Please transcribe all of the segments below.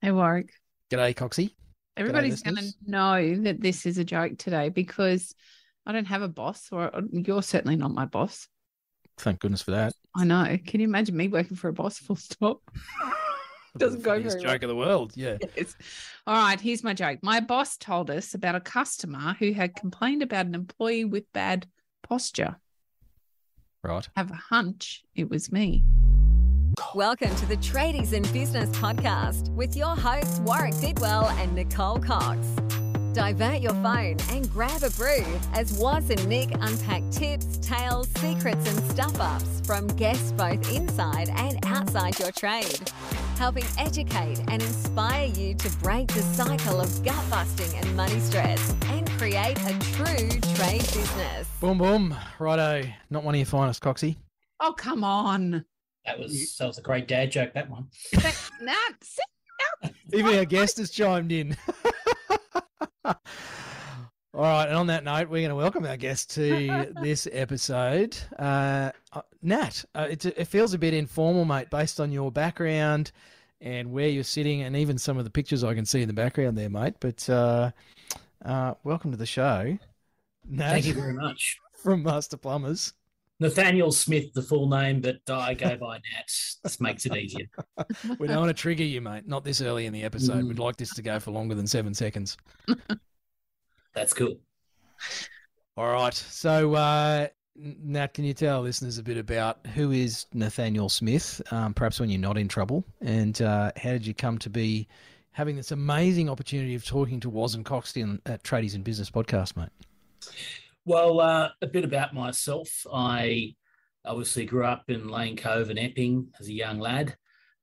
Hey, Warwick. G'day, Coxie. Everybody's going to know that this is a joke today because I don't have a boss, or you're certainly not my boss. Thank goodness for that. I know. Can you imagine me working for a boss? Full stop. Doesn't go very well. joke of the world. Yeah. Yes. All right, here's my joke. My boss told us about a customer who had complained about an employee with bad posture. Right. Have a hunch it was me. Welcome to the Tradies in Business podcast with your hosts Warwick Dadswell and Nicole Cox. Divert your phone and grab a brew as Waz and Nick unpack tips, tales, secrets, and stuff ups from guests both inside and outside your trade, helping educate and inspire you to break the cycle of gut busting and money stress and create a true trade business. Boom, boom. Righto. Not one of your finest, Coxie. Oh, come on. That was that was a great dad joke. That one. Thank- Nat, sit down. Even our guest has chimed in. All right, and on that note, we're going to welcome our guest to this episode. Uh, uh, Nat, uh, it, it feels a bit informal, mate, based on your background and where you're sitting, and even some of the pictures I can see in the background there, mate. But uh, uh, welcome to the show, Nat Thank you very much. from Master Plumbers. Nathaniel Smith, the full name, but I go by Nat. This makes it easier. We don't want to trigger you, mate. Not this early in the episode. Mm. We'd like this to go for longer than seven seconds. That's cool. All right. So, uh, Nat, can you tell listeners a bit about who is Nathaniel Smith, um, perhaps when you're not in trouble, and uh, how did you come to be having this amazing opportunity of talking to Waz and Coxton at Tradies in Business podcast, mate? Well, uh, a bit about myself. I obviously grew up in Lane Cove and Epping as a young lad.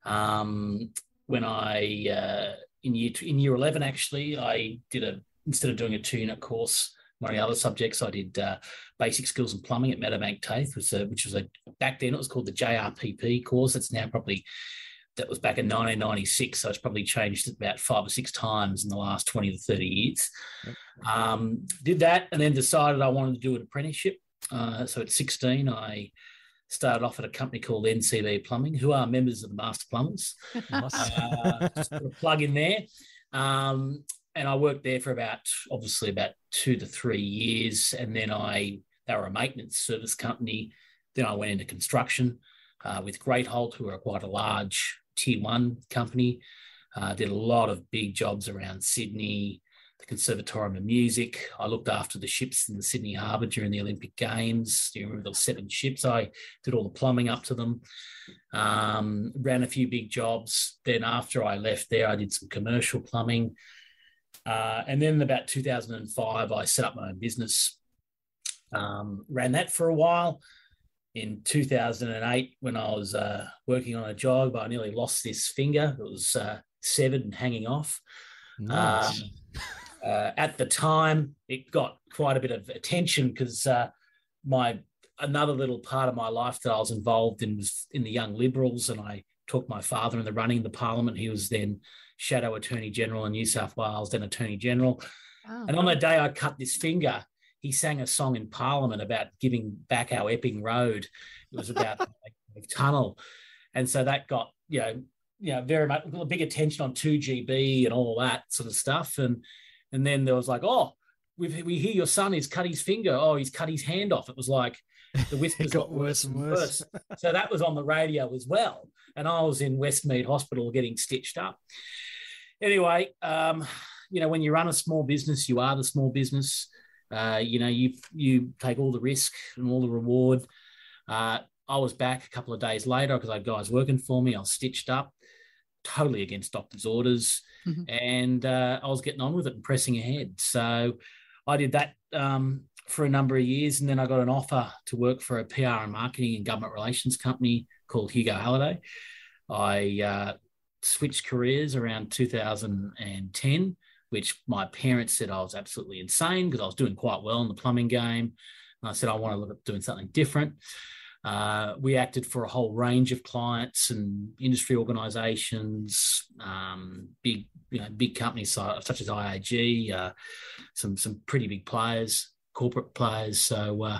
Um, when I uh, in year in year eleven, actually, I did a instead of doing a two unit course, of other subjects, I did uh, basic skills in plumbing at Meadowbank TAFE, which, was a, which was a back then it was called the JRPP course. It's now probably that was back in 1996, so it's probably changed about five or six times in the last 20 to 30 years. Um, did that and then decided I wanted to do an apprenticeship. Uh, so at 16, I started off at a company called NCB Plumbing, who are members of the Master Plumbers. Nice. Uh, just put a plug in there. Um, and I worked there for about, obviously, about two to three years. And then I, they were a maintenance service company. Then I went into construction uh, with Great Holt, who are quite a large tier one company. Uh, did a lot of big jobs around Sydney, the Conservatorium of Music. I looked after the ships in the Sydney Harbour during the Olympic Games. Do you remember those seven ships? I did all the plumbing up to them. Um, ran a few big jobs. Then after I left there, I did some commercial plumbing. Uh, and then about 2005, I set up my own business. Um, ran that for a while. In 2008, when I was uh, working on a job, I nearly lost this finger. It was uh, severed and hanging off. Nice. Um, uh, at the time, it got quite a bit of attention because uh, my another little part of my life that I was involved in was in the Young Liberals, and I took my father in the running in the Parliament. He was then Shadow Attorney General in New South Wales, then Attorney General. Oh. And on the day I cut this finger, he sang a song in Parliament about giving back our Epping Road. It was about a tunnel, and so that got you know you know very much a big attention on two GB and all that sort of stuff. And and then there was like, oh, we we hear your son has cut his finger. Oh, he's cut his hand off. It was like the whispers got worse and worse. so that was on the radio as well. And I was in Westmead Hospital getting stitched up. Anyway, um, you know, when you run a small business, you are the small business. Uh, you know, you you take all the risk and all the reward. Uh, I was back a couple of days later because I had guys working for me. I was stitched up, totally against doctor's orders, Mhm. and uh, I was getting on with it and pressing ahead. So I did that um, for a number of years, and then I got an offer to work for a PR and marketing and government relations company called Hugo Halliday. I uh, switched careers around 2010, which my parents said I was absolutely insane because I was doing quite well in the plumbing game. And I said I want to look at doing something different. Uh, we acted for a whole range of clients and industry organisations, um, big you know big companies such as IAG, uh, some some pretty big players, corporate players. So uh,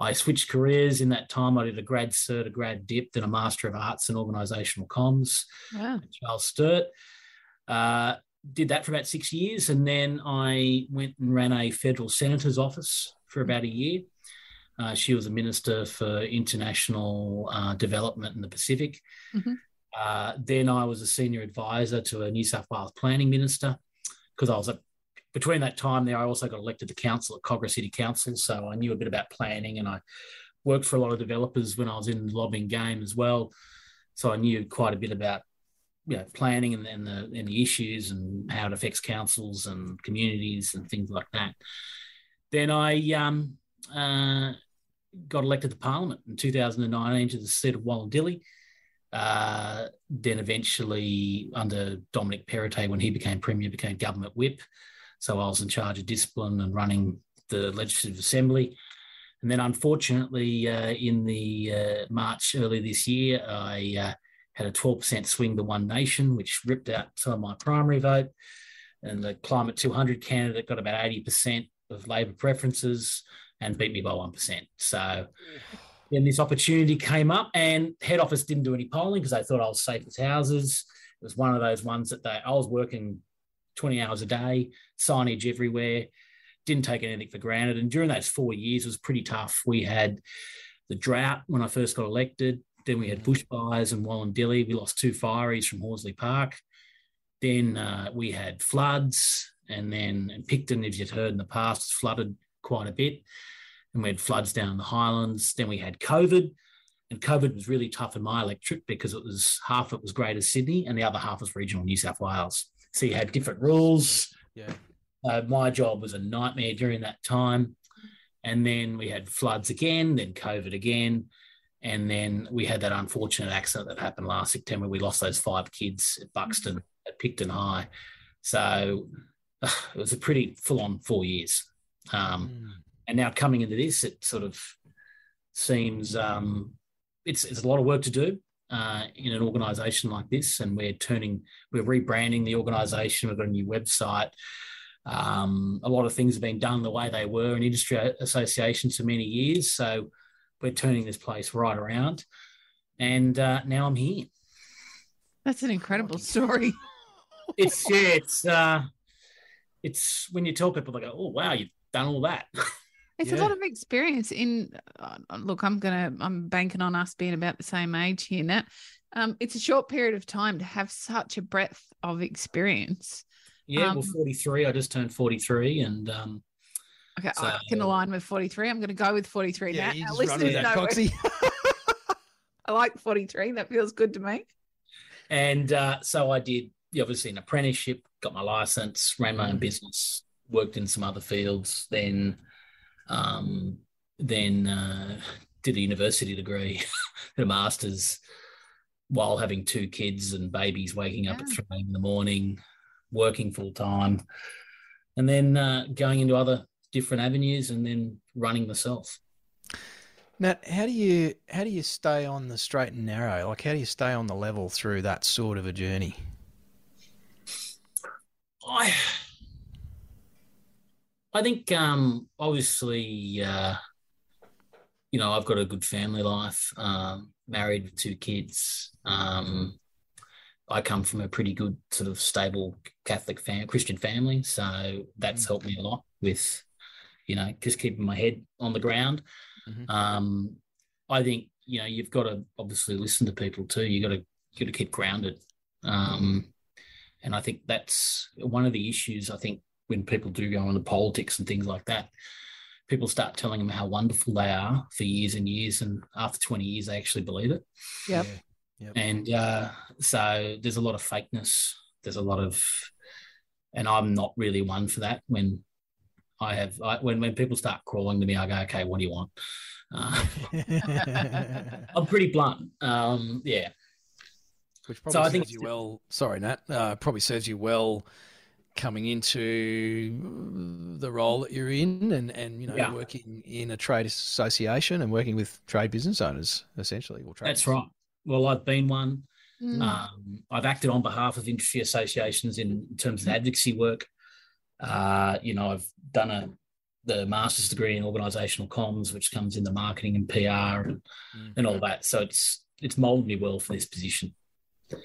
I switched careers in that time. I did a grad cert, a grad dip, then a Master of Arts in Organisational Comms Wow. Charles Sturt. Did that for about six years, and then I went and ran a federal senator's office for about a year. Uh, she was a minister for international uh, development in the Pacific. Mhm. Uh, then I was a senior advisor to a New South Wales planning minister because I was a, between that time there. I also got elected to council at Kogarah City Council, so I knew a bit about planning, and I worked for a lot of developers when I was in the lobbying game as well. So I knew quite a bit about you know planning and, and the and the issues and how it affects councils and communities and things like that. Then I um, uh, got elected to Parliament in 2019 to the seat of Wollondilly. Uh, then eventually, under Dominic Perrottet, when he became Premier, became Government Whip. So I was in charge of discipline and running the Legislative Assembly. And then, unfortunately, uh, in the uh, March early this year, I uh, had a 12% swing to One Nation, which ripped out some of my primary vote. And the Climate 200 candidate got about 80% of Labor preferences and beat me by 1%. So then this opportunity came up, and head office didn't do any polling because they thought I was safe as houses. It was one of those ones that they, I was working 20 hours a day, signage everywhere, didn't take anything for granted. And during those four years, was pretty tough. We had the drought when I first got elected. Then we had bushfires in Wollondilly. We lost two fireys from Horsley Park. Then uh, we had floods, and then and Picton, if you'd heard in the past, was flooded quite a bit. And we had floods down the Highlands. Then we had COVID, and COVID was really tough in my electorate because it was half it was Greater Sydney and the other half was regional New South Wales. So you had different rules. Yeah. Uh, my job was a nightmare during that time. And then we had floods again, then COVID again. And then we had that unfortunate accident that happened last September. We lost those five kids at Buxton, at Picton High. So uh, it was a pretty full on four years. Um, Mm. and now coming into this, it sort of seems um, it's, it's a lot of work to do uh, in an organisation like this, and we're turning, we're rebranding the organisation. We've got a new website. Um, a lot of things have been done the way they were in industry associations for many years, so we're turning this place right around. And uh, now I'm here. That's an incredible story. It's yeah, it's uh, it's when you tell people, they go, "Oh wow, you've done all that." It's Yeah. a lot of experience in uh, look, I'm gonna I'm banking on us being about the same age here, Nat. Um, it's a short period of time to have such a breadth of experience. yeah, Um, well, 43. I just turned 43, and um, Okay, I can align with 43. I'm gonna go with 43 Yeah, Nat. you Our just run with that, know. I like 43. That feels good to me. and uh, so I did obviously an apprenticeship, got my license, ran my own Mm. business, worked in some other fields, then um, then uh, did a university degree, did a master's, while having two kids and babies, waking up at three in the morning, working full time, and then uh, going into other different avenues, and then running myself. Nat, how do you how do you stay on the straight and narrow? Like, how do you stay on the level through that sort of a journey? I I think um obviously uh you know I've got a good family life um married with two kids um I come from a pretty good sort of stable Catholic fam- Christian family so that's Mm. helped me a lot with you know just keeping my head on the ground Mhm. um I think you know you've got to obviously listen to people too you got to you got to keep grounded um and I think that's one of the issues. I think when people do go into politics and things like that, people start telling them how wonderful they are for years and years. And after 20 years, they actually believe it. Yep. Yeah. And uh, so there's a lot of fakeness. There's a lot of, and I'm not really one for that. When I have, I, when, when people start crawling to me, I go, okay, what do you want? Uh, I'm pretty blunt. Um, yeah. Which probably So I serves think you well. Sorry, Nat. Uh, probably serves you well coming into the role that you're in, and and you know Yeah. working in a trade association and working with trade business owners, essentially. Or trade That's right. Well, I've been one. Mm. Um, I've acted on behalf of industry associations in terms of advocacy work. Uh, you know, I've done a the master's degree in organisational comms, which comes into marketing and PR and, Mm. and all that. So it's it's molded me well for this position.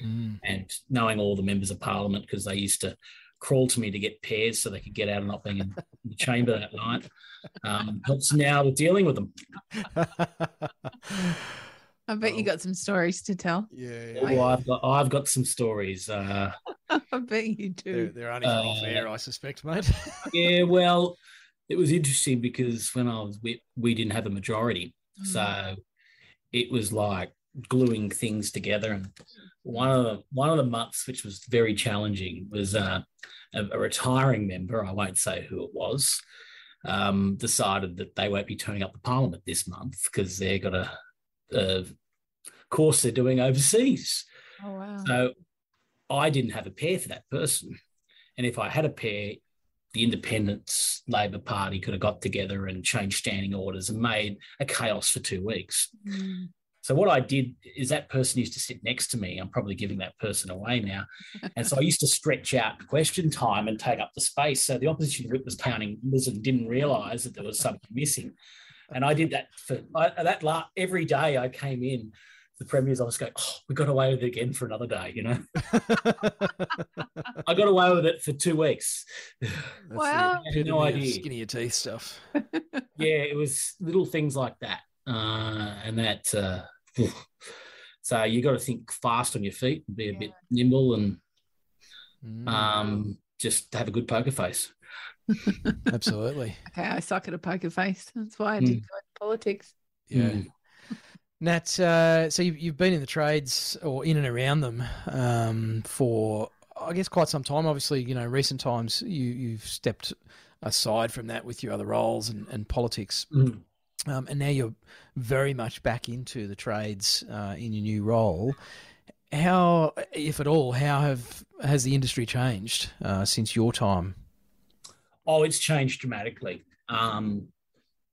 Mm. and knowing all the members of parliament because they used to crawl to me to get pairs so they could get out and not being in the chamber that night um, helps now with dealing with them. I bet you got some stories to tell. yeah, Oh, I've got I've got some stories. Uh, I bet you they're, do. they're only from off Uh, air, I suspect, mate. yeah, well, it was interesting because when I was we, we didn't have a majority, Mm. so it was like gluing things together. And one of the one of the months, which was very challenging, was uh, a, a retiring member. I won't say who it was. Um, decided that they won't be turning up to Parliament this month because they've got a, a course they're doing overseas. Oh wow. So I didn't have a pair for that person. And if I had a pair, the Independents Labor Party could have got together and changed standing orders and made a chaos for two weeks. Mm. So what I did is that person used to sit next to me. I'm probably giving that person away now. And so I used to stretch out question time and take up the space. So the opposition group was counting numbers and didn't realise that there was something missing. And I did that for I, that la- every day I came in. The premiers, I was going, oh, we got away with it again for another day. You know, I got away with it for two weeks. That's Wow. the epitome No idea. Skinny your teeth stuff. yeah, it was little things like that, uh, and that. Uh, so you got to think fast on your feet and be a bit nimble and Mm, um, just have a good poker face. absolutely. Okay, I suck at a poker face. That's why I did Mm. politics. Yeah. Mm. Nat, uh, so you've, you've been in the trades or in and around them um, for, I guess, quite some time. Obviously, you know, recent times you, you've stepped aside from that with your other roles and, and politics. Mm. Um, and now you're very much back into the trades uh, in your new role. How, if at all, how have has the industry changed uh, since your time? Oh, it's changed dramatically. Um,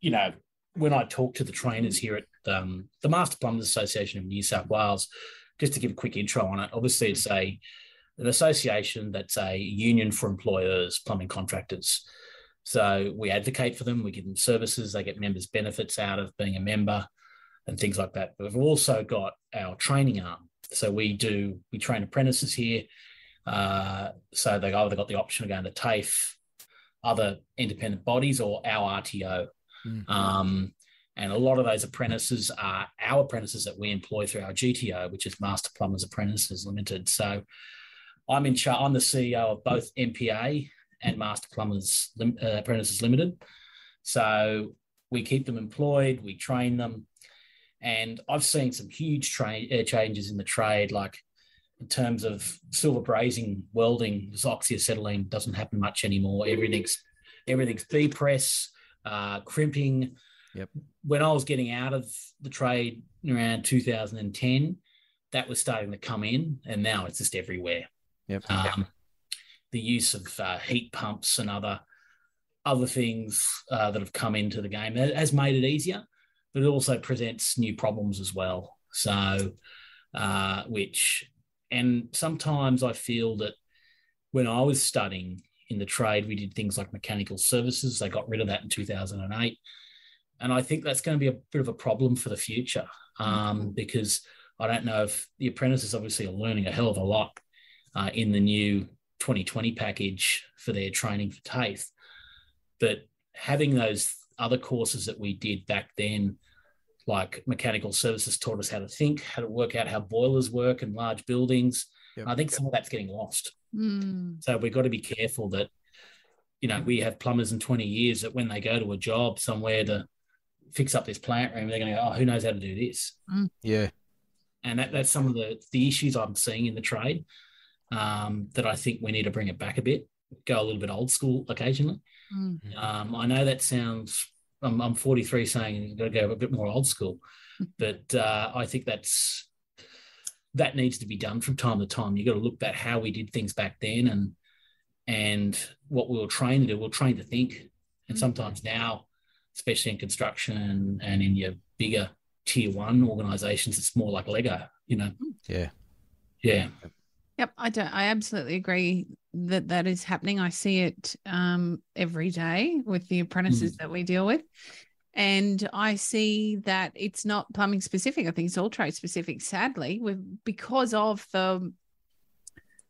you know, when I talk to the trainers here at um, the Master Plumbers Association of New South Wales, just to give a quick intro on it, obviously it's a an association that's a union for employers, plumbing contractors. So we advocate for them, we give them services, they get members' benefits out of being a member and things like that. But we've also got our training arm. So we do we train apprentices here. Uh, so they either got the option of going to TAFE, other independent bodies, or our RTO. Mm. Um, and a lot of those apprentices are our apprentices that we employ through our GTO, which is Master Plumbers Apprentices Limited. So I'm in charge. I'm the CEO of both MPA and Master Plumbers Lim- uh, Apprentices Limited. So we keep them employed, we train them, and I've seen some huge tra- uh, changes in the trade, like in terms of silver brazing, welding, this oxyacetylene doesn't happen much anymore. Everything's everything's B press, uh, crimping. Yep. When I was getting out of the trade around 2010, that was starting to come in, and now it's just everywhere. Yep. Um, the use of uh, heat pumps and other other things uh, that have come into the game has made it easier, but it also presents new problems as well. So, uh, which and sometimes I feel that when I was studying in the trade, we did things like mechanical services. They got rid of that in 2008. And I think that's going to be a bit of a problem for the future um, because I don't know if the apprentices obviously are learning a hell of a lot uh, in the new 2020 package for their training for TAFE. But having those other courses that we did back then, like mechanical services, taught us how to think, how to work out how boilers work in large buildings. Yep. I think some of that's getting lost. Mm. So we've got to be careful that, you know, we have plumbers in 20 years that when they go to a job somewhere to fix up this plant room, they're going to go, oh, who knows how to do this? Yeah. And that, that's some of the, the issues I'm seeing in the trade um, that I think we need to bring it back a bit, go a little bit old school occasionally. Mm. Um, I know that sounds, I'm, I'm 43 saying you've got to go a bit more old school, but uh, I think that's, that needs to be done from time to time. You've got to look at how we did things back then and, and what we were trained to do. We are trained to think. And Mhm. sometimes now, especially in construction and in your bigger tier one organizations, it's more like Lego, you know? Yeah. Yeah. Yep, I don't. I absolutely agree that that is happening. I see it um, every day with the apprentices that we deal with, And I see that it's not plumbing specific. I think it's all trade specific, sadly, with because of the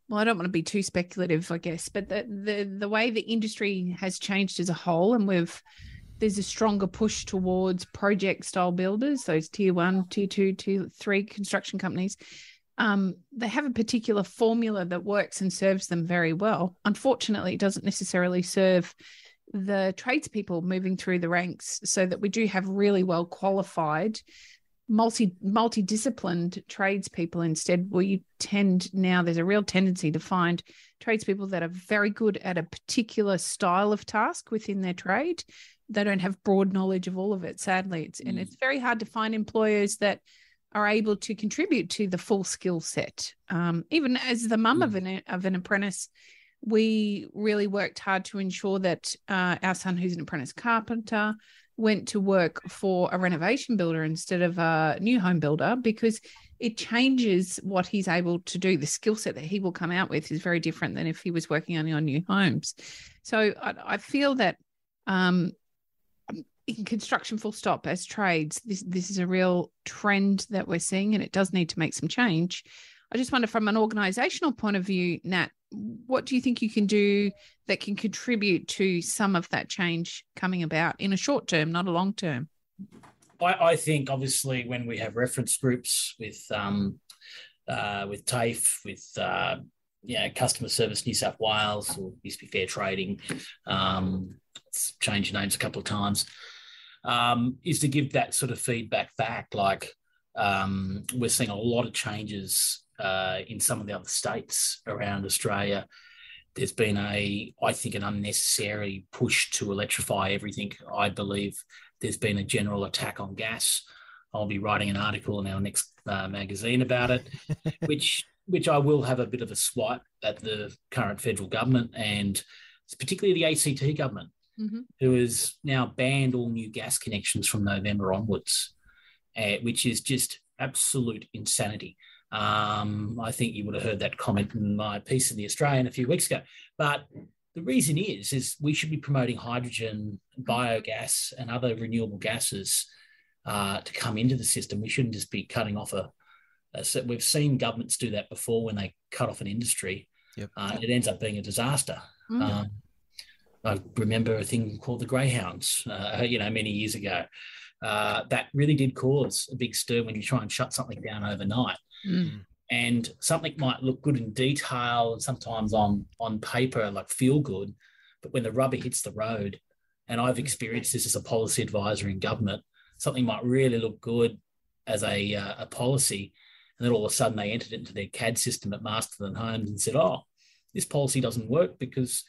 well, I don't want to be too speculative, I guess, but the the the way the industry has changed as a whole, and we've there's a stronger push towards project style builders, those tier one, tier two, tier three construction companies. Um, they have a particular formula that works and serves them very well. Unfortunately, it doesn't necessarily serve the tradespeople moving through the ranks so that we do have really well qualified multi multidisciplined tradespeople instead we tend now there's a real tendency to find tradespeople that are very good at a particular style of task within their trade they don't have broad knowledge of all of it sadly it's mm. and it's very hard to find employers that are able to contribute to the full skill set um, even as the mum mm. of an of an apprentice we really worked hard to ensure that uh, our son who's an apprentice carpenter went to work for a renovation builder instead of a new home builder because it changes what he's able to do. The skill set that he will come out with is very different than if he was working only on new homes. So I, I feel that um, in construction, full stop, as trades, this this is a real trend that we're seeing, and it does need to make some change. I just wonder, from an organisational point of view, Nat, what do you think you can do that can contribute to some of that change coming about in a short term, not a long term? I, I think obviously when we have reference groups with um, uh, with TAFE, with uh, Customer Service New South Wales, or used to be Fair Trading, um, it's changed names a couple of times, um, is to give that sort of feedback back. Like um, we're seeing a lot of changes uh, in some of the other states around Australia. There's been a, I think, an unnecessary push to electrify everything. I believe there's been a general attack on gas. I'll be writing an article in our next uh, magazine about it, which which I will have a bit of a swipe at the current federal government and particularly the ACT government, mm-hmm. who has now banned all new gas connections from November onwards, uh, which is just absolute insanity. Um, I think you would have heard that comment in my piece in the Australian a few weeks ago. But the reason is, is we should be promoting hydrogen, biogas, and other renewable gases uh, to come into the system. We shouldn't just be cutting off a. a so we've seen governments do that before when they cut off an industry. Yep. Uh, it ends up being a disaster. Mm. Um, I remember a thing called the Greyhounds, uh, you know, many years ago. Uh, that really did cause a big stir when you try and shut something down overnight. Mm. And something might look good in detail and sometimes on on paper like feel good, but when the rubber hits the road, and I've experienced this as a policy advisor in government, something might really look good as a uh, a policy, and then all of a sudden they entered it into their CAD system at Masterton Homes and said, "Oh, this policy doesn't work because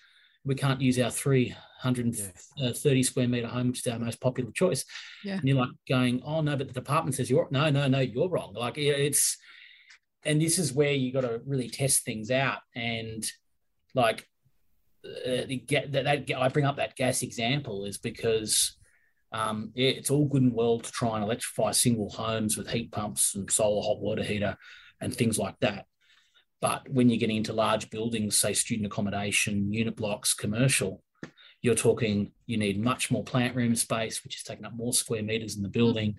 we can't use our 330 uh, square meter home, which is our most popular choice." Yeah. And you're like going, "Oh no, but the department says you're no, no, no, you're wrong." Like it's and this is where you got to really test things out and like uh, get that, that I bring up that gas example is because um, yeah, it's all good and well to try and electrify single homes with heat pumps and solar hot water heater and things like that. But when you're getting into large buildings, say student accommodation, unit blocks, commercial, you're talking you need much more plant room space, which is taking up more square meters in the building.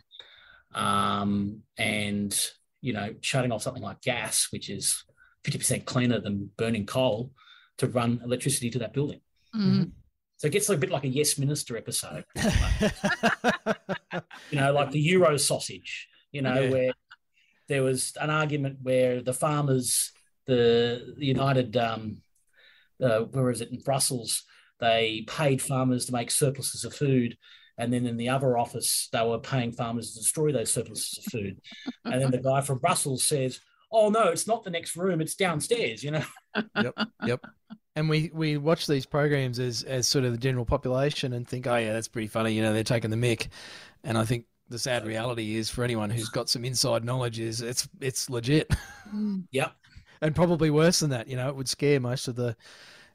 Um, and you know, shutting off something like gas, which is 50% cleaner than burning coal, to run electricity to that building. Mm-hmm. So it gets a bit like a Yes Minister episode. you know, like the Euro sausage, you know, yeah. where there was an argument where the farmers, the United, um, uh, where is it, in Brussels, they paid farmers to make surpluses of food and then in the other office, they were paying farmers to destroy those surpluses of food. and then the guy from Brussels says, "Oh no, it's not the next room; it's downstairs." You know. yep. Yep. And we we watch these programs as as sort of the general population and think, "Oh yeah, that's pretty funny." You know, they're taking the mick. And I think the sad reality is, for anyone who's got some inside knowledge, is it's it's legit. Yep. And probably worse than that. You know, it would scare most of the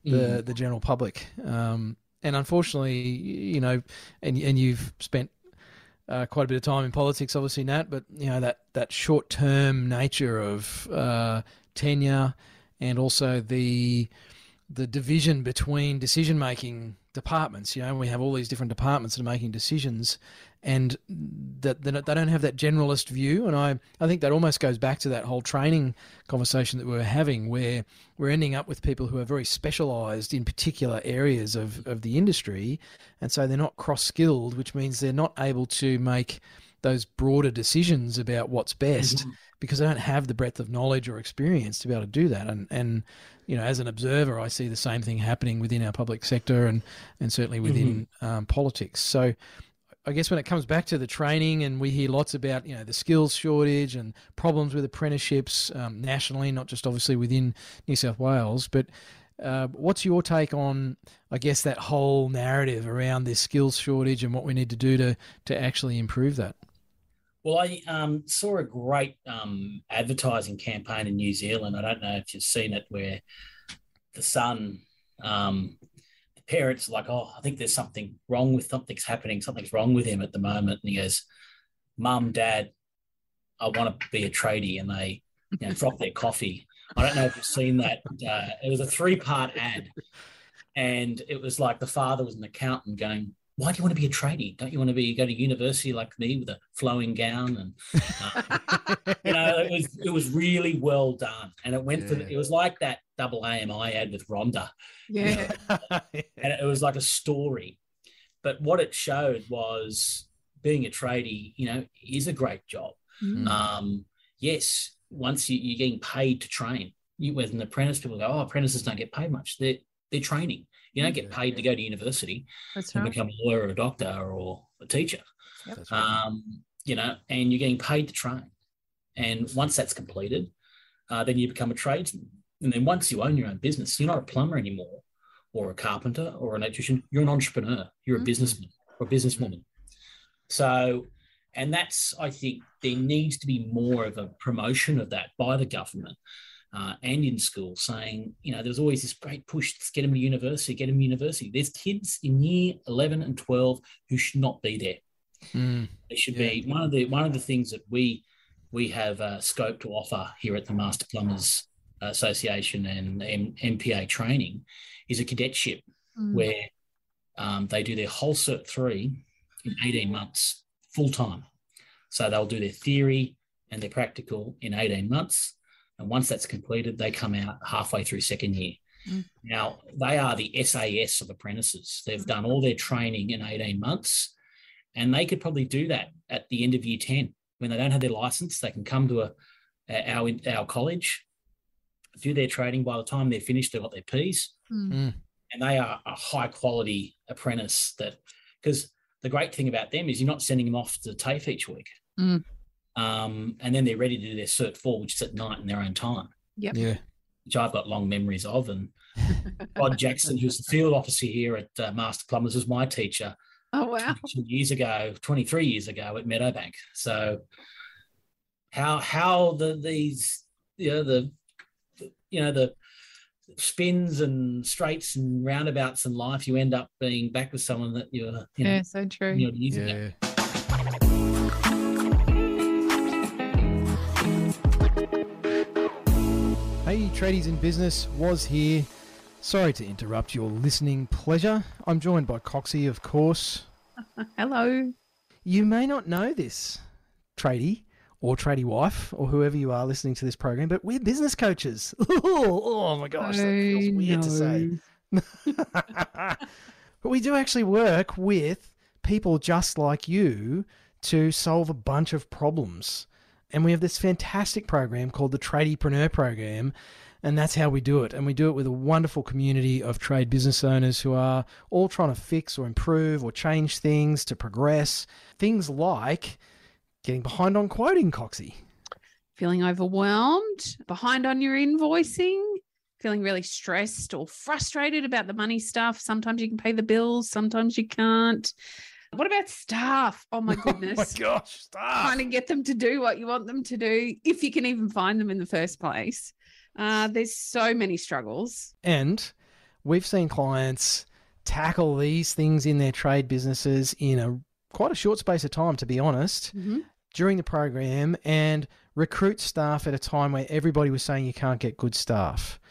the, mm. the general public. Um, and unfortunately, you know, and and you've spent uh, quite a bit of time in politics, obviously, Nat. But you know that that short term nature of uh, tenure, and also the the division between decision making departments. You know, we have all these different departments that are making decisions, and that they don't have that generalist view. And I, I think that almost goes back to that whole training conversation that we were having, where we're ending up with people who are very specialised in particular areas of, of the industry, and so they're not cross skilled, which means they're not able to make those broader decisions about what's best mm-hmm. because I don't have the breadth of knowledge or experience to be able to do that. And and you know, as an observer, I see the same thing happening within our public sector and and certainly within mm-hmm. um, politics. So. I guess when it comes back to the training, and we hear lots about you know the skills shortage and problems with apprenticeships um, nationally, not just obviously within New South Wales, but uh, what's your take on, I guess, that whole narrative around this skills shortage and what we need to do to to actually improve that? Well, I um, saw a great um, advertising campaign in New Zealand. I don't know if you've seen it, where the son, um, the parents like, oh, I think there's something wrong with something's happening, something's wrong with him at the moment, and he goes, "Mum, Dad, I want to be a tradie," and they you know, drop their coffee. I don't know if you've seen that. Uh, it was a three-part ad, and it was like the father was an accountant going, why do you want to be a tradie? Don't you want to be go to university like me with a flowing gown and uh, you know it was it was really well done and it went yeah. for it was like that double AMI ad with Rhonda. Yeah. and it was like a story. But what it showed was being a tradie, you know, is a great job. Mm. Um, yes, once you, you're getting paid to train. You, with an apprentice, people go, "Oh, apprentices don't get paid much." They're they're training. You don't get paid to go to university That's and right. become a lawyer or a doctor or a teacher. Yep. Um, you know, and you're getting paid to train. And once that's completed, uh, then you become a tradesman. And then once you own your own business, you're not a plumber anymore, or a carpenter, or an electrician. You're an entrepreneur. You're a mm-hmm. businessman or a businesswoman. So, and that's I think there needs to be more of a promotion of that by the government uh, and in school saying, you know, there's always this great push to get them to university, get them to university. There's kids in year 11 and 12 who should not be there. Mm, they should yeah. be one of the one of the things that we we have uh, scope to offer here at the Master Plumbers Association and M- MPA training is a cadetship mm. where um, they do their whole cert three in 18 months full time. So they'll do their theory and their practical in 18 months and once that's completed, they come out halfway through second year. Mm. Now, they are the SAS of apprentices. They've done all their training in 18 months, and they could probably do that at the end of year 10. When they don't have their license, they can come to a, our, our college, do their training. By the time they're finished, they've got their P's. Mm. mm. And they are a high quality apprentice that, because the great thing about them is you're not sending them off to TAFE each week. Mm. Um, and then they're ready to do their cert four, which is at night in their own time. Yep. Yeah. Which I've got long memories of. And Rod Jackson, who's the field officer here at uh, Master Plumbers, was my teacher. Oh wow! years ago, twenty three years ago at Meadowbank. So how how the these you know the, the you know the spins and straights and roundabouts in life, you end up being back with someone that you're you know, yeah, so true. You know, yeah. Ago. Tradies in Business was here. Sorry to interrupt your listening pleasure. I'm joined by Coxie, of course. Hello. You may not know this, tradie or tradie wife or whoever you are listening to this program, but we're business coaches. Oh, oh, my gosh, that feels weird to say. but we do actually work with people just like you to solve a bunch of problems. And we have this fantastic program called the Tradiepreneur Program. And that's how we do it. And we do it with a wonderful community of trade business owners who are all trying to fix or improve or change things to progress. Things like getting behind on quoting, Coxie. Feeling overwhelmed, behind on your invoicing, feeling really stressed or frustrated about the money stuff. Sometimes you can pay the bills, sometimes you can't. What about staff? Oh my goodness. Oh my gosh, staff. Trying to get them to do what you want them to do, if you can even find them in the first place. Uh, there's so many struggles. And we've seen clients tackle these things in their trade businesses in a quite a short space of time, to be honest, mm-hmm. during the program and recruit staff at a time where everybody was saying you can't get good staff.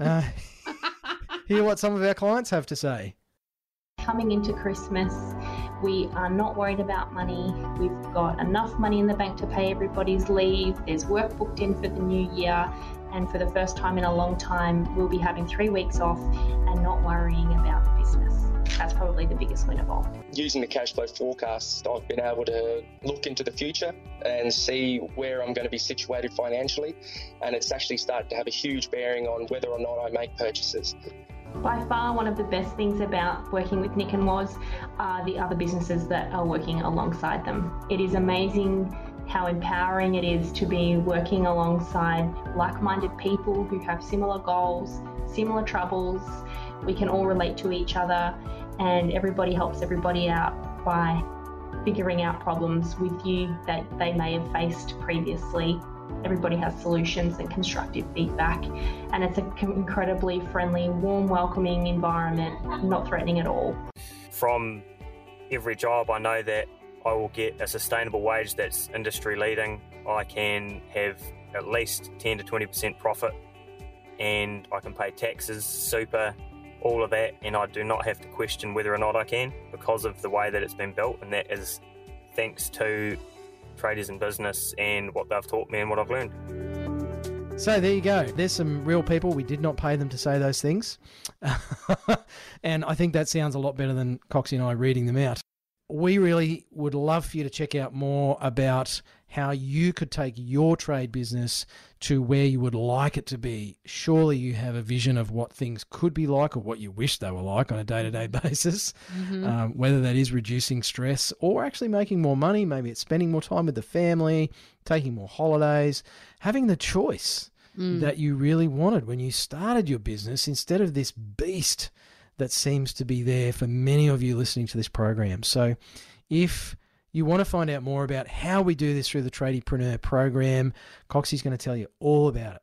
Uh, hear what some of our clients have to say. coming into Christmas, we are not worried about money. We've got enough money in the bank to pay everybody's leave. There's work booked in for the new year. And for the first time in a long time, we'll be having three weeks off and not worrying about the business. That's probably the biggest win of all. using the cash flow forecast, I've been able to look into the future and see where I'm going to be situated financially. And it's actually started to have a huge bearing on whether or not I make purchases. By far, one of the best things about working with Nick and Woz are the other businesses that are working alongside them. It is amazing how empowering it is to be working alongside like minded people who have similar goals, similar troubles. We can all relate to each other, and everybody helps everybody out by figuring out problems with you that they may have faced previously. Everybody has solutions and constructive feedback, and it's an incredibly friendly, warm, welcoming environment, not threatening at all. from every job, I know that I will get a sustainable wage that's industry leading. I can have at least 10 to 20% profit and I can pay taxes, super, all of that, and I do not have to question whether or not I can because of the way that it's been built, and that is thanks to Tradies in Business and what they've taught me and what I've learned. So there you go. There's some real people. We did not pay them to say those things. and I think that sounds a lot better than Coxie and I reading them out. We really would love for you to check out more about how you could take your trade business to where you would like it to be. Surely you have a vision of what things could be like or what you wish they were like on a day to day basis, um, whether that is reducing stress or actually making more money. Maybe it's spending more time with the family, taking more holidays, having the choice that you really wanted when you started your business instead of this beast that seems to be there for many of you listening to this program. So, if you want to find out more about how we do this through the Tradiepreneur program, Coxie's going to tell you all about it.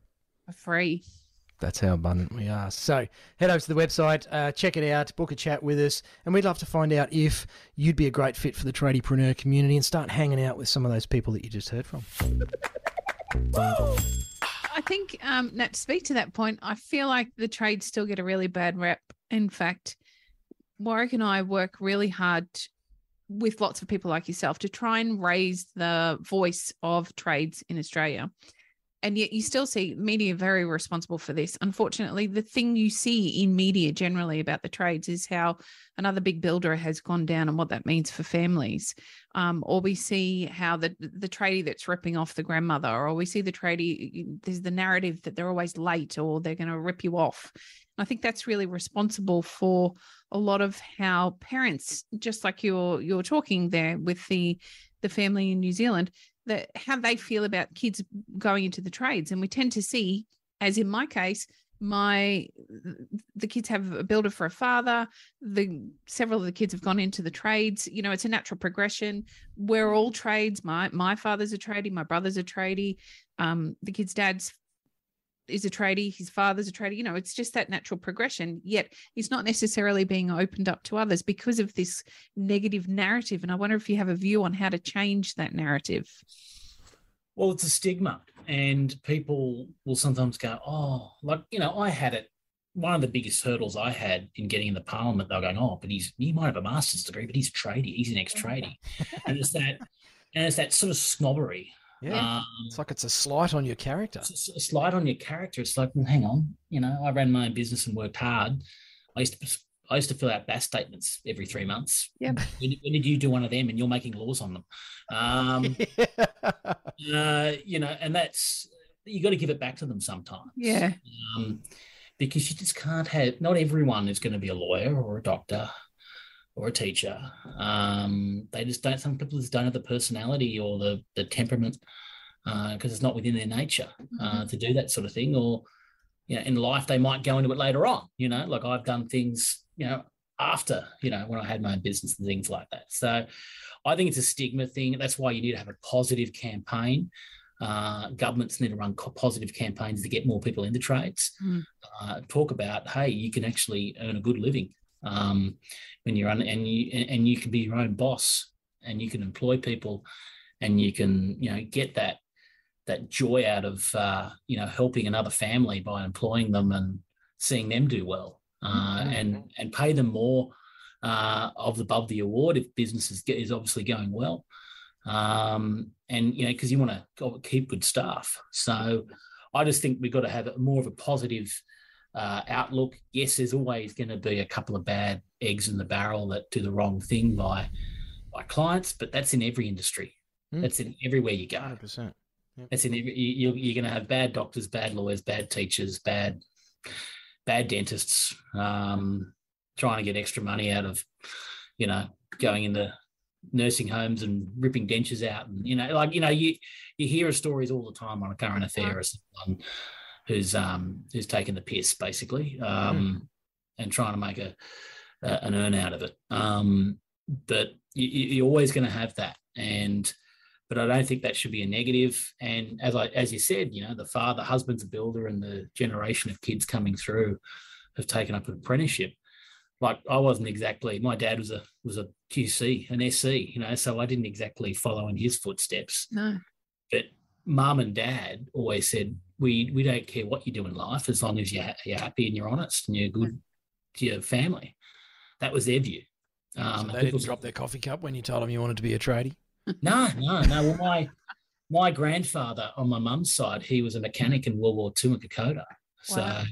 For free. That's how abundant we are. So head over to the website, uh, check it out, book a chat with us, and we'd love to find out if you'd be a great fit for the tradiepreneur community and start hanging out with some of those people that you just heard from. I think, um, Nat, to speak to that point, I feel like the trades still get a really bad rep. In fact, Warwick and I work really hard with lots of people like yourself to try and raise the voice of trades in Australia. And yet you still see media very responsible for this. Unfortunately, the thing you see in media generally about the trades is how another big builder has gone down and what that means for families. Um, or we see how the the tradie that's ripping off the grandmother, or we see the tradie, there's the narrative that they're always late or they're going to rip you off. I think that's really responsible for a lot of how parents, just like you're you're talking there with the the family in New Zealand, that how they feel about kids going into the trades. And we tend to see, as in my case, my the kids have a builder for a father the several of the kids have gone into the trades. You know it's a natural progression. We're all trades. My my father's a tradie my brother's a tradie. Um the kid's dad's is a tradie his father's a tradie you know it's just that natural progression yet it's not necessarily being opened up to others because of this negative narrative and i wonder if you have a view on how to change that narrative Well, it's a stigma, and people will sometimes go, "Oh, like you know, I had it." One of the biggest hurdles I had in getting into Parliament, they're going, "Oh, but he's he might have a master's degree, but he's a tradie. He's an ex-tradie," and it's that, and it's that sort of snobbery Yeah. Um, It's like it's a slight on your character. it's a slight on your character. It's like, well, hang on, you know, I ran my own business and worked hard. I used to I used to fill out BAS statements every three months. Yep. When, when did you do one of them? And you're making laws on them. Um, uh, you know, and that's you got to give it back to them sometimes. Yeah. Um, because you just can't have. Not everyone is going to be a lawyer or a doctor or a teacher. Um, they just don't. Some people just don't have the personality or the the temperament because it's not within their nature uh, to do that sort of thing. Or you know, in life they might go into it later on. You know, like I've done things. You know, after you know when I had my own business and things like that. So I think it's a stigma thing. That's why you need to have a positive campaign. Uh, governments need to run co- positive campaigns to get more people into trades. Mm. Uh, talk about, hey, you can actually earn a good living um, when you're on, and you and you can be your own boss, and you can employ people, and you can you know get that that joy out of uh, you know helping another family by employing them and seeing them do well, uh, and and pay them more uh, of above the award if business is, is obviously going well. Um, and you know, because you want to keep good staff. So I just think we've got to have more of a positive uh, outlook. Yes, there's always going to be a couple of bad eggs in the barrel that do the wrong thing by by clients, but that's in every industry. Mm. That's in everywhere you go. 100%. That's in every, you, you're going to have bad doctors, bad lawyers, bad teachers, bad bad dentists, um, trying to get extra money out of, you know, going into nursing homes and ripping dentures out, and you know, like you know, you you hear stories all the time on a current affair of someone who's um who's taking the piss basically, um, and trying to make a, a an earn out of it. Um, but you, you're always going to have that, and but I don't think that should be a negative. And as I as you said, you know, the father, husband's a builder, and the generation of kids coming through have taken up an apprenticeship. Like I wasn't exactly. My dad was a was a QC, an SC, you know, so I didn't exactly follow in his footsteps. No. But mum and dad always said, "We we don't care what you do in life as long as you're, you're happy and you're honest and you're good to your family." That was their view. So Um, they didn't drop their coffee cup when you told them you wanted to be a tradie. no, no, no. Well, my my grandfather on my mum's side, he was a mechanic in World War II in Kokoda. So, Wow.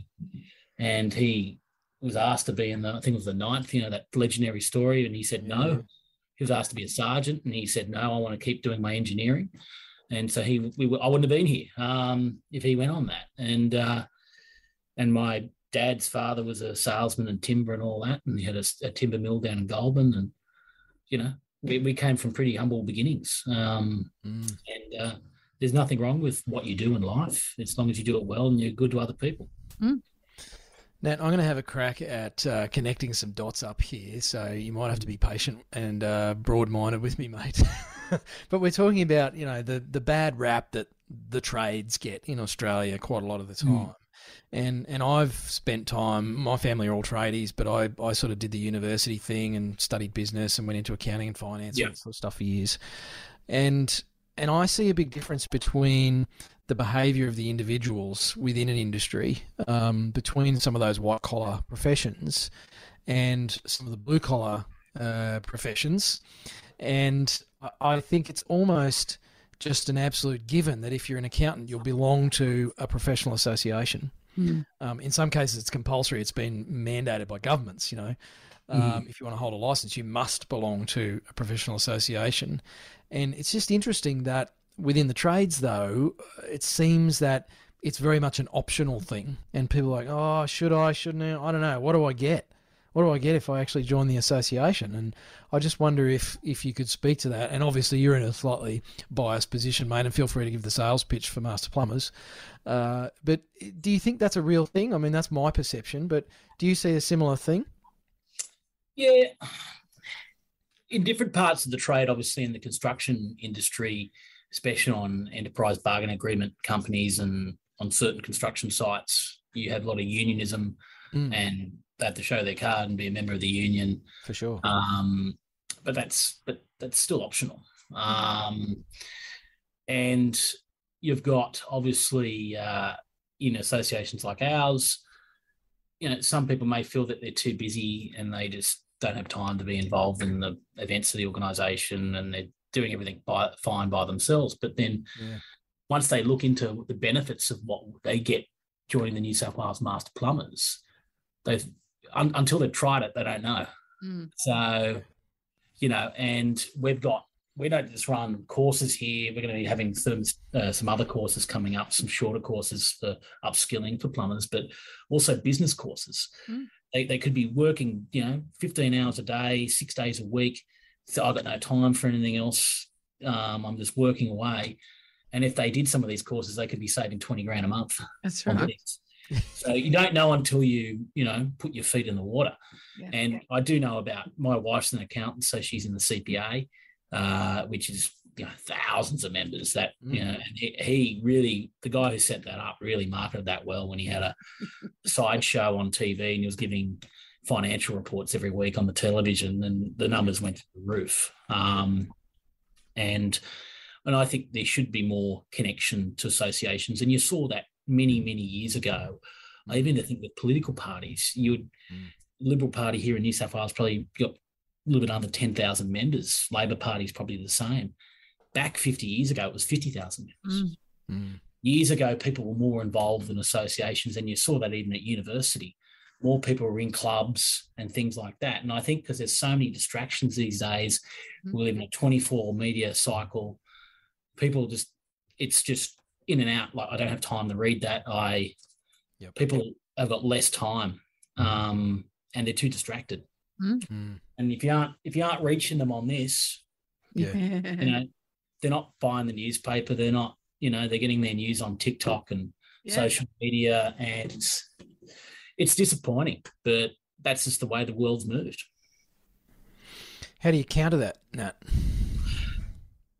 and he was asked to be in the, I think it was the ninth, you know, that legendary story, and he said Yeah. no. He was asked to be a sergeant, and he said no. I want to keep doing my engineering, and so he, we, were- I wouldn't have been here um, if he went on that. And uh, and my dad's father was a salesman in timber and all that, and he had a, a timber mill down in Goulburn, and you know, we, we came from pretty humble beginnings. Um, Mm. and uh, there's nothing wrong with what you do in life as long as you do it well and you're good to other people. Nat, I'm going to have a crack at uh, connecting some dots up here, so you might have to be patient and uh, broad-minded with me, mate. but we're talking about, you know, the the bad rap that the trades get in Australia quite a lot of the time. Mm. And and I've spent time. My family are all tradies, but I, I sort of did the university thing and studied business and went into accounting and finance Yeah. and that sort of stuff for years. And and I see a big difference between the behaviour of the individuals within an industry, um, between some of those white collar professions and some of the blue collar uh, professions. And I- think it's almost just an absolute given that if you're an accountant, you'll belong to a professional association. Mm. Um, in some cases, it's compulsory. It's been mandated by governments. You know, um, if you want to hold a license, you must belong to a professional association. And it's just interesting that within the trades, though, it seems that it's very much an optional thing. And people are like, oh, should I? Shouldn't I? I don't know. What do I get? What do I get if I actually join the association? And I just wonder if if you could speak to that. And obviously, you're in a slightly biased position, mate, and feel free to give the sales pitch for Master Plumbers. Uh, but do you think that's a real thing? I mean, that's my perception. But do you see a similar thing? Yeah. In different parts of the trade, obviously in the construction industry, especially on enterprise bargain agreement companies and on certain construction sites, you have a lot of unionism Mm, and they have to show their card and be a member of the union. for sure. um, but that's but that's still optional. Um, and you've got obviously uh, in associations like ours, you know, some people may feel that they're too busy and they just don't have time to be involved in the events of the organisation, and they're doing everything by fine by themselves. But then Yeah. once they look into the benefits of what they get joining the New South Wales Master Plumbers, they've un, until they've tried it, they don't know. Mm. So, you know, and we've got we don't just run courses here. We're going to be having some uh, some other courses coming up, some shorter courses for upskilling for plumbers, but also business courses. Mm. They, they could be working, you know, 15 hours a day, six days a week. So I've got no time for anything else. Um, I'm just working away. And if they did some of these courses, they could be saving 20 grand a month That's right. So you don't know until you, you know, put your feet in the water. Yeah. And I do know about my wife's an accountant, so she's in the CPA, uh, which is you know thousands of members. That you know, and he, he really the guy who set that up really marketed that well when he had a sideshow on TV and he was giving financial reports every week on the television, and the numbers went to the roof. Um, and and I think there should be more connection to associations, and you saw that many many years ago. I even think with political parties, you would Liberal Party here in New South Wales probably got a little bit under 10,000 members. Labor Party's probably the same. Back 50 years ago, it was 50,000 members. Mm. Mm. Years ago, people were more involved in associations, and you saw that even at university. More people were in clubs and things like that. And I think because there's so many distractions these days, Mhm. we live in a 24 media cycle. People just, it's just in and out. Like, I don't have time to read that. I, Yep. people have got less time um, and they're too distracted Mm. and if you aren't if you aren't reaching them on this Yeah. Mm-hmm. you know they're not buying the newspaper they're not you know they're getting their news on tiktok and Yeah. social media and it's, it's disappointing but that's just the way the world's moved How do you counter that, Nat?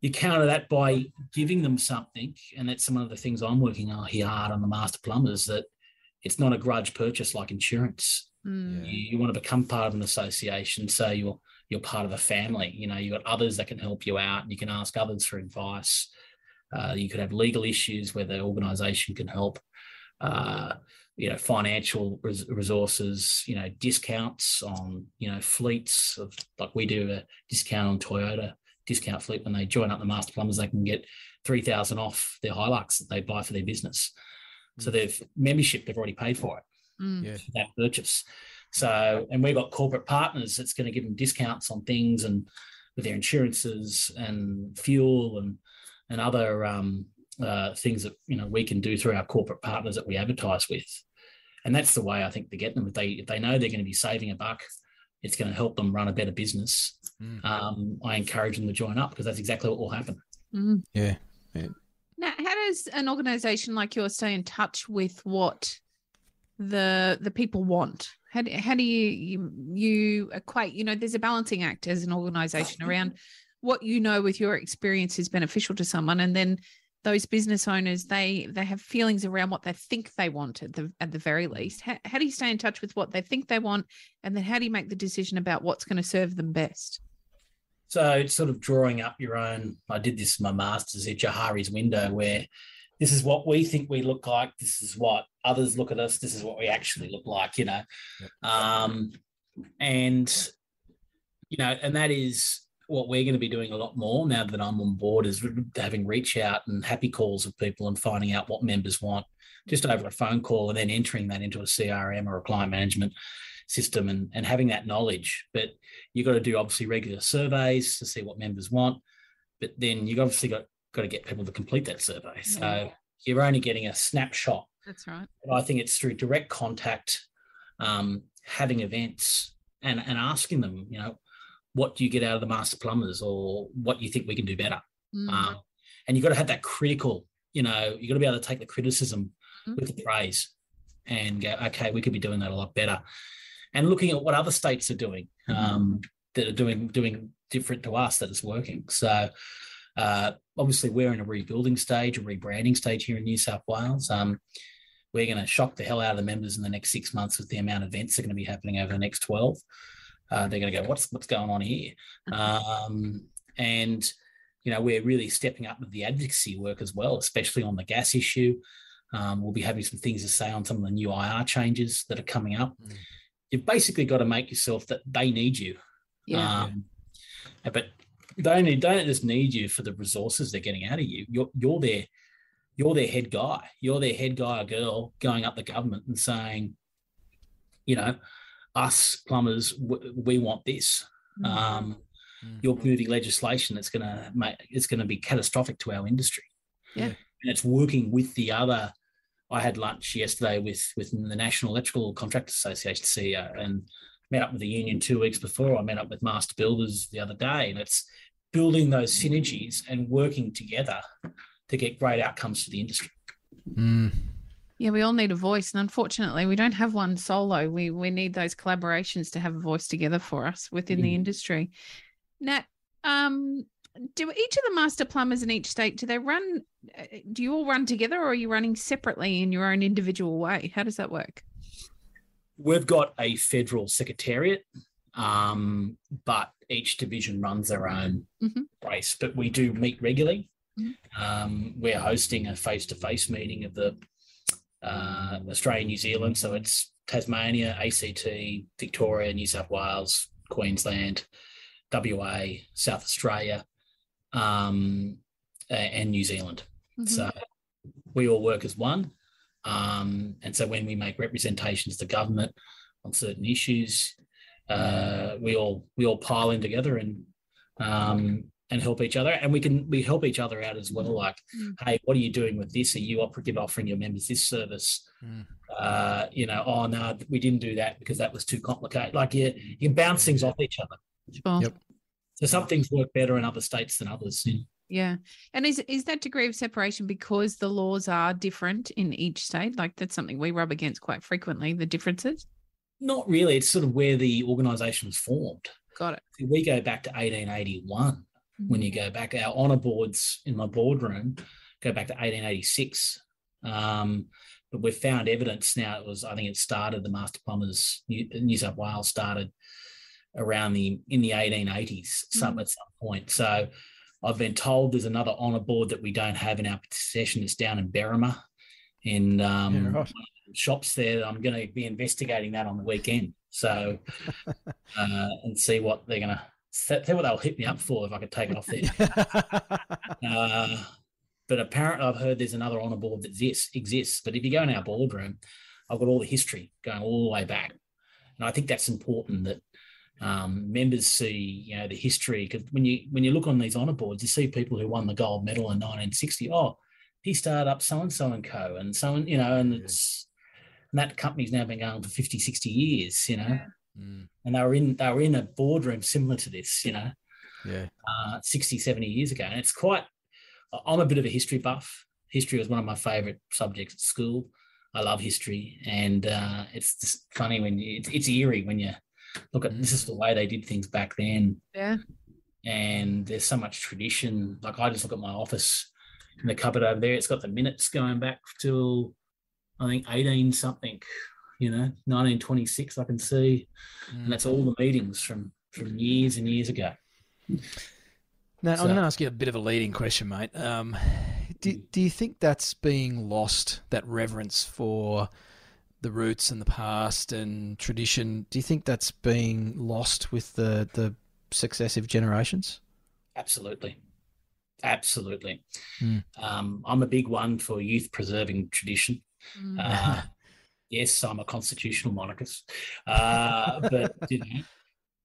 You counter that by giving them something and that's some of the things i'm working on here hard on the master plumbers that it's not a grudge purchase like insurance. Mm. you, you want to become part of an association so you're you're part of a family you know you've got others that can help you out you can ask others for advice. Uh, you could have legal issues where the organization can help. Uh, you know financial res- resources you know discounts on you know fleets of like we do a discount on toyota discount fleet when they join up the master plumbers they can get 3000 off their hilux that they buy for their business so they've membership they've already paid for it Mm. Yeah. that purchase. So, and we've got corporate partners that's going to give them discounts on things and with their insurances and fuel and and other um, uh, things that you know we can do through our corporate partners that we advertise with. And that's the way I think to get them. If they if they know they're going to be saving a buck, it's going to help them run a better business. Mm. Um, I encourage them to join up because that's exactly what will happen. Mm. Yeah. Now, how does an organization like yours stay in touch with what the the people want? How do, how do you, you you equate? You know, there's a balancing act as an organization around what you know with your experience is beneficial to someone, and then those business owners they they have feelings around what they think they want at the at the very least. How, how do you stay in touch with what they think they want, and then how do you make the decision about what's going to serve them best? So it's sort of drawing up your own. I did this in my master's at Johari's window, where this is what we think we look like. This is what others look at us. This is what we actually look like, you know. Um, and you know, and that is what we're going to be doing a lot more now that I'm on board is having reach out and happy calls with people and finding out what members want just over a phone call and then entering that into a CRM or a client management system and, and having that knowledge. But you've got to do obviously regular surveys to see what members want. But then you've obviously got, got to get people to complete that survey. So Yeah. you're only getting a snapshot. That's right. But I think it's through direct contact, um, having events and, and asking them, you know, what do you get out of the master plumbers or what you think we can do better? Mm. Um, and you've got to have that critical, you know, you've got to be able to take the criticism Mhm. with the praise and go, okay, we could be doing that a lot better. And looking at what other states are doing um, that are doing doing different to us that is working. So uh, obviously we're in a rebuilding stage, a rebranding stage here in New South Wales. Um, we're going to shock the hell out of the members in the next six months with the amount of events that are going to be happening over the next 12. Uh, they're going to go, what's what's going on here? Um, and you know, we're really stepping up with the advocacy work as well, especially on the gas issue. Um, we'll be having some things to say on some of the new IR changes that are coming up. Mm. You've basically got to make yourself that they need you. Yeah. Um, but they only don't just need you for the resources they're getting out of you. You're you're their you're their head guy. You're their head guy or girl going up the government and saying, you know, us plumbers, w- we want this. Mm. Um, Mm. you're moving legislation that's going to make it's going to be catastrophic to our industry. Yeah. and it's working with the other. I had lunch yesterday with with the National Electrical Contractors Association CEO and met up with the union two weeks before. I met up with Master Builders the other day, and it's building those synergies and working together to get great outcomes for the industry. Mm. Yeah, we all need a voice, and unfortunately, we don't have one solo. We we need those collaborations to have a voice together for us within the Mm. industry. Nat, um, do each of the master plumbers in each state do they run? uh, Do you all run together, or are you running separately in your own individual way? How does that work? We've got a federal secretariat, um, but each division runs their own Mhm. race. But we do meet regularly. Mhm. Um, we're hosting a face-to-face meeting of the uh, Australia, New Zealand. So it's Tasmania, ACT, Victoria, New South Wales, Queensland, WA, South Australia, um, and New Zealand. Mhm. So we all work as one. Um, and so when we make representations to government on certain issues, uh, we all we all pile in together and um, and help each other. And we can we help each other out as well. Like, Mm. hey, what are you doing with this? Are you operative offering your members this service? Mm. Uh, you know, oh no, we didn't do that because that was too complicated. Like you, you can bounce things off each other. Sure. Yep. So some things work better in other states than others. Yeah. And is is that degree of separation because the laws are different in each state? Like that's something we rub against quite frequently, the differences. Not really. It's sort of where the organisation was formed. Got it. We go back to 1881. When you go back, our honour boards in my boardroom go back to 1886. Um, but we've found evidence now. It was, I think, it started the Master Plumbers New, New South Wales started around the in the 1880s, some at some point. So I've been told there's another honour board that we don't have in our possession. It's down in Berrima, in um, Yeah, right. shops there. I'm going to be investigating that on the weekend. So, uh, and see what they're going to see what they'll hit me up for if I could take it off there. Uh, but apparently, I've heard there's another honour board that exists, exists. But if you go in our boardroom, I've got all the history going all the way back, and I think that's important that um, members see, you know, the history. Because when you when you look on these honour boards, you see people who won the gold medal in 1960. Oh, he started up so and so and co, and so and you know, and Yeah. it's and that company's now been going for 50, 60 years, you know, Mm. and they were in they were in a boardroom similar to this, you know Yeah. uh, 60, 70 years ago. And it's quite, I'm a bit of a history buff. History was one of my favorite subjects at school. I love history. And uh, it's just funny when you, it's, it's eerie when you look at this is the way they did things back then. Yeah. And there's so much tradition. Like I just look at my office in the cupboard over there. It's got the minutes going back to, I think, 18 something, you know, 1926, I can see. Mm. And that's all the meetings from from years and years ago. Now, So- I'm going to ask you a bit of a leading question, mate. Um, do, do you think that's being lost, that reverence for the roots and the past and tradition? Do you think that's being lost with the, the successive generations? Absolutely. Absolutely. Mm. Um, I'm a big one for youth preserving tradition. Mm. Uh, yes, I'm a constitutional monarchist, uh, but you know,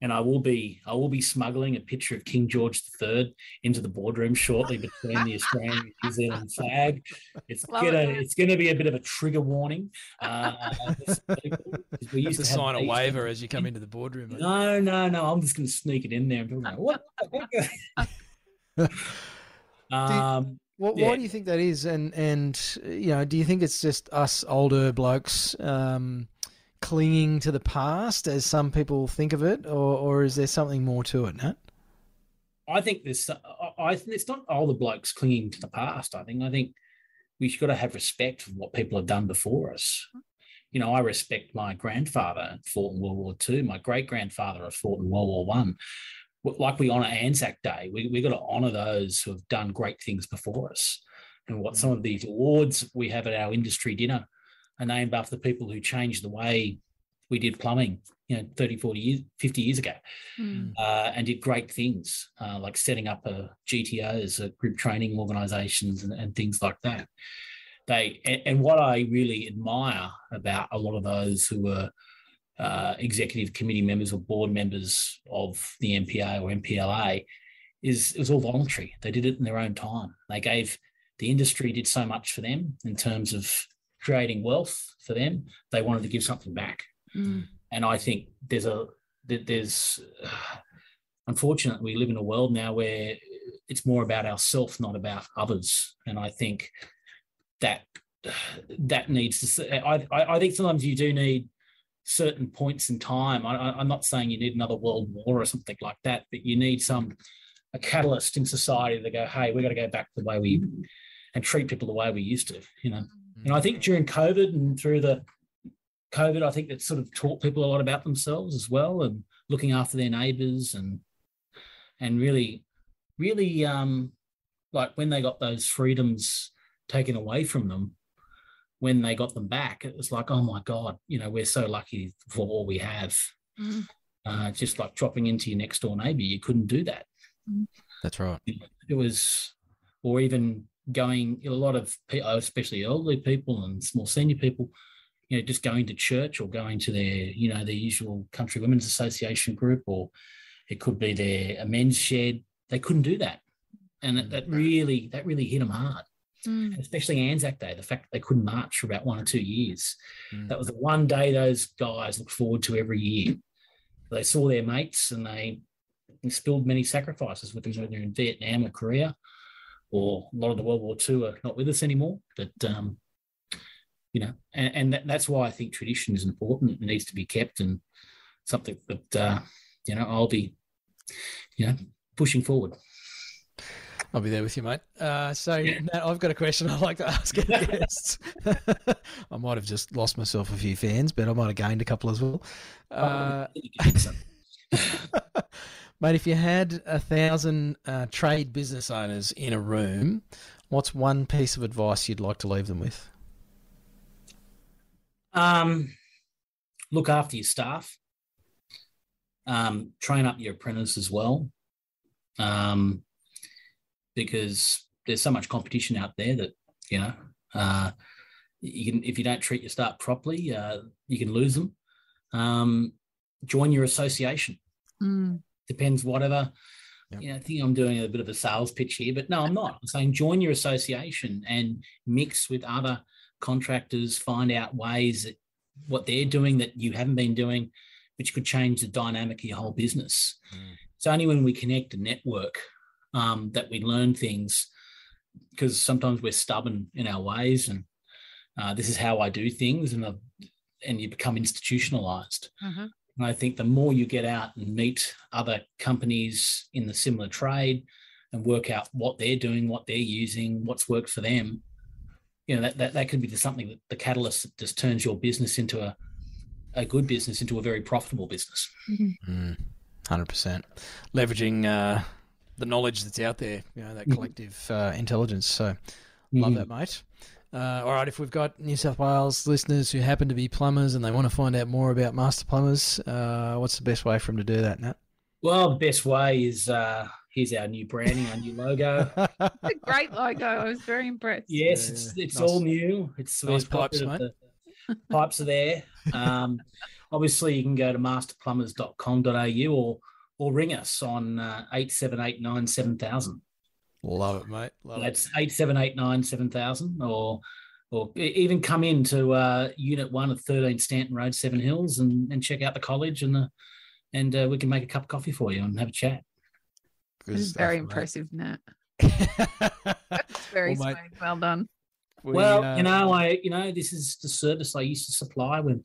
and I will be I will be smuggling a picture of King George III into the boardroom shortly between the Australian and New Zealand flag. It's Love gonna it. it's gonna be a bit of a trigger warning. Uh, for some people, 'cause we You have used to to have sign a these- waiver as you come into the boardroom. mate. No, no, no. I'm just going to sneak it in there and people go, what? um, Well, Yeah. Why do you think that is? And and uh, you know, do you think it's just us older blokes um, clinging to the past, as some people think of it, or or is there something more to it, Nat? I think there's, I- I think it's not all the blokes clinging to the past. I think, I think we've got to have respect for what people have done before us. You know, I respect my grandfather fought in World War II. My great grandfather fought in World War One. Like we honour Anzac Day, we we got to honour those who have done great things before us. And what mm. some of these awards we have at our industry dinner are named after people who changed the way we did plumbing, you know, 30, 40 years, 50 years ago, Mm. uh, and did great things uh, like setting up a GTOs, a group training organizations, and, and things like that. They and, and what I really admire about a lot of those who were uh, executive committee members or board members of the MPA or MPLA is it was all voluntary. They did it in their own time. They gave the industry did so much for them in terms of creating wealth for them. They wanted to give something back Mm. and I think there's a there's unfortunately we live in a world now where it's more about ourselves, not about others, and I think that that needs to. I I think sometimes you do need certain points in time. I, I'm not saying you need another world war or something like that, but you need some a catalyst in society to go, hey, we've got to go back to the way we and treat people the way we used to, you know. And I think during COVID and through the COVID, I think that sort of taught people a lot about themselves as well and looking after their neighbours and and really, really um like when they got those freedoms taken away from them, when they got them back, it was like, oh my God, you know, we're so lucky for all we have. Mm. Uh, just like dropping into your next door neighbour, you couldn't do that That's right. it was, or even going, a lot of people, especially elderly people and small senior people, you know, just going to church or going to their, you know, their usual Country Women's Association group, or it could be their a men's shed. They couldn't do that, and that, that really, that really hit them hard. Mm. Especially Anzac Day, the fact that they couldn't march for about one or two years. Mm. That was the one day those guys looked forward to every year. They saw their mates and they spilled many sacrifices with them whether in Vietnam or Korea, or a lot of the World War II are not with us anymore. But um, you know, and, and that, that's why I think tradition is important. It needs to be kept and something that uh, you know I'll be, you know, pushing forward. I'll be there with you, mate. Uh, so, Yeah. I've got a question I'd like to ask guests. I might have just lost myself a few fans, but I might have gained a couple as well. Uh, mate, if you had a thousand uh, trade business owners in a room, what's one piece of advice you'd like to leave them with? Um, look after your staff. Um, train up your apprentice as well, um, because there's so much competition out there that you know uh, you can if you don't treat your staff properly, uh, you can lose them. Um, join your association. Mm. Depends whatever. Yep. You know, I think I'm doing a bit of a sales pitch here, but no, I'm not. I'm saying join your association and mix with other contractors, find out ways that what they're doing that you haven't been doing, which could change the dynamic of your whole business. Mm. It's only when we connect and network um, that we learn things because sometimes we're stubborn in our ways and uh, this is how I do things and, uh, and you become institutionalized. Mhm. And I think the more you get out and meet other companies in the similar trade and work out what they're doing, what they're using, what's worked for them, you know, that, that, that could be the, something that the catalyst that just turns your business into a, a good business, into a very profitable business. Mm, 100%. Leveraging uh, the knowledge that's out there, you know, that Mhm. collective uh, intelligence. So, Love Mm. that, mate. Uh, all right, if we've got New South Wales listeners who happen to be plumbers and they want to find out more about Master Plumbers, uh, what's the best way for them to do that, Nat? Well, the best way is uh, here's our new branding, our new logo. A great logo. I was very impressed. Yes, Yeah, it's it's Nice- all new. It's nice we've pipes, mate. the- pipes are there. Um, obviously, you can go to masterplumbers.com.au or or ring us on uh, eight seven eight nine seven thousand. Love it, mate. Love That's eight seven eight nine seven thousand, or or even come into uh, Unit One of thirteen Stanton Road, Seven Hills, and, and check out the college, and the and uh, we can make a cup of coffee for you and have a chat. Good This is stuff, very mate. impressive, Nat. well, It's very Well, mate. Well done. we, well, uh, you know, I you know this is the service I used to supply when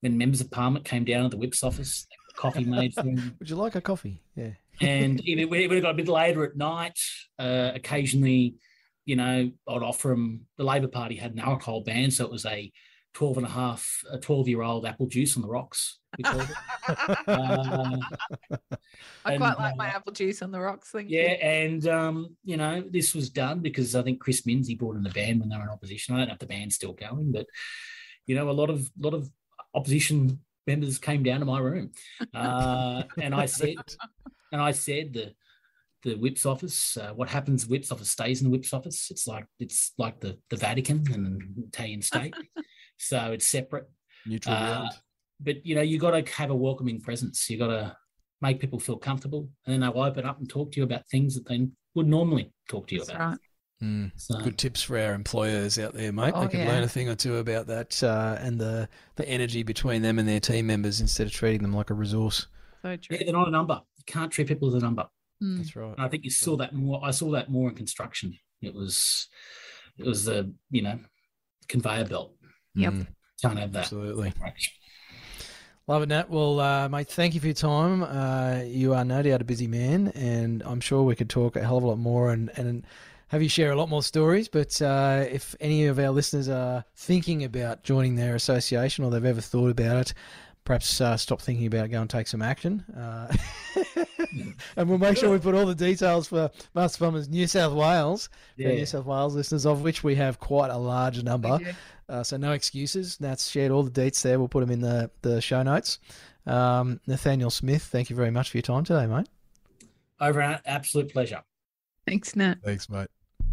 when members of parliament came down to the whip's office, coffee made for them. would you like a coffee? Yeah. And even when it got a bit later at night, uh, occasionally, you know, I'd offer them. The Labor Party had an alcohol ban, so it was a 12 and a half, a 12 year old apple juice on the rocks. we called it. Uh, I and, quite like my uh, apple juice on the rocks. Thank yeah, you. and um, you know, this was done because I think Chris Minnsey brought in the ban when they were in opposition. I don't know if the band's still going, but you know, a lot of lot of opposition members came down to my room, uh, and I said, and I said the the whip's office. Uh, what happens? Whip's office stays in the whip's office. It's like it's like the the Vatican and the Italian state, so it's separate. Neutral Uh, ground. but you know, you got to have a welcoming presence. You got to make people feel comfortable, and then they'll open up and talk to you about things that they would normally talk to you That's about. right. Mm. So, Good tips for our employers out there, mate. Oh, they can yeah. learn a thing or two about that uh, and the the energy between them and their team members instead of treating them like a resource. So true. yeah, they're not a number. You can't treat people as a number. Mm. That's right. And I think you saw that more. I saw that more in construction. It was, it was the you know, conveyor belt. Yep. Mm, Can't have that. absolutely. Love it, Nat. Well, uh, mate, thank you for your time. Uh, you are no doubt a busy man, and I'm sure we could talk a hell of a lot more and, and have you share a lot more stories. But uh, if any of our listeners are thinking about joining their association or they've ever thought about it, perhaps uh, stop thinking about it, go and take some action. Uh, and we'll make sure we put all the details for Master Plumbers New South Wales, Yeah. New South Wales listeners, of which we have quite a large number. Uh, so no excuses. Nat's shared all the deets there. We'll put them in the, the show notes. Um, Nathaniel Smith, thank you very much for your time today, mate. Over an absolute pleasure. Thanks, Nat. Thanks, mate.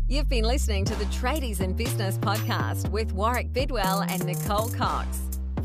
You've been listening to the Tradies in Business podcast with Warwick Bidwell and Nicole Cox.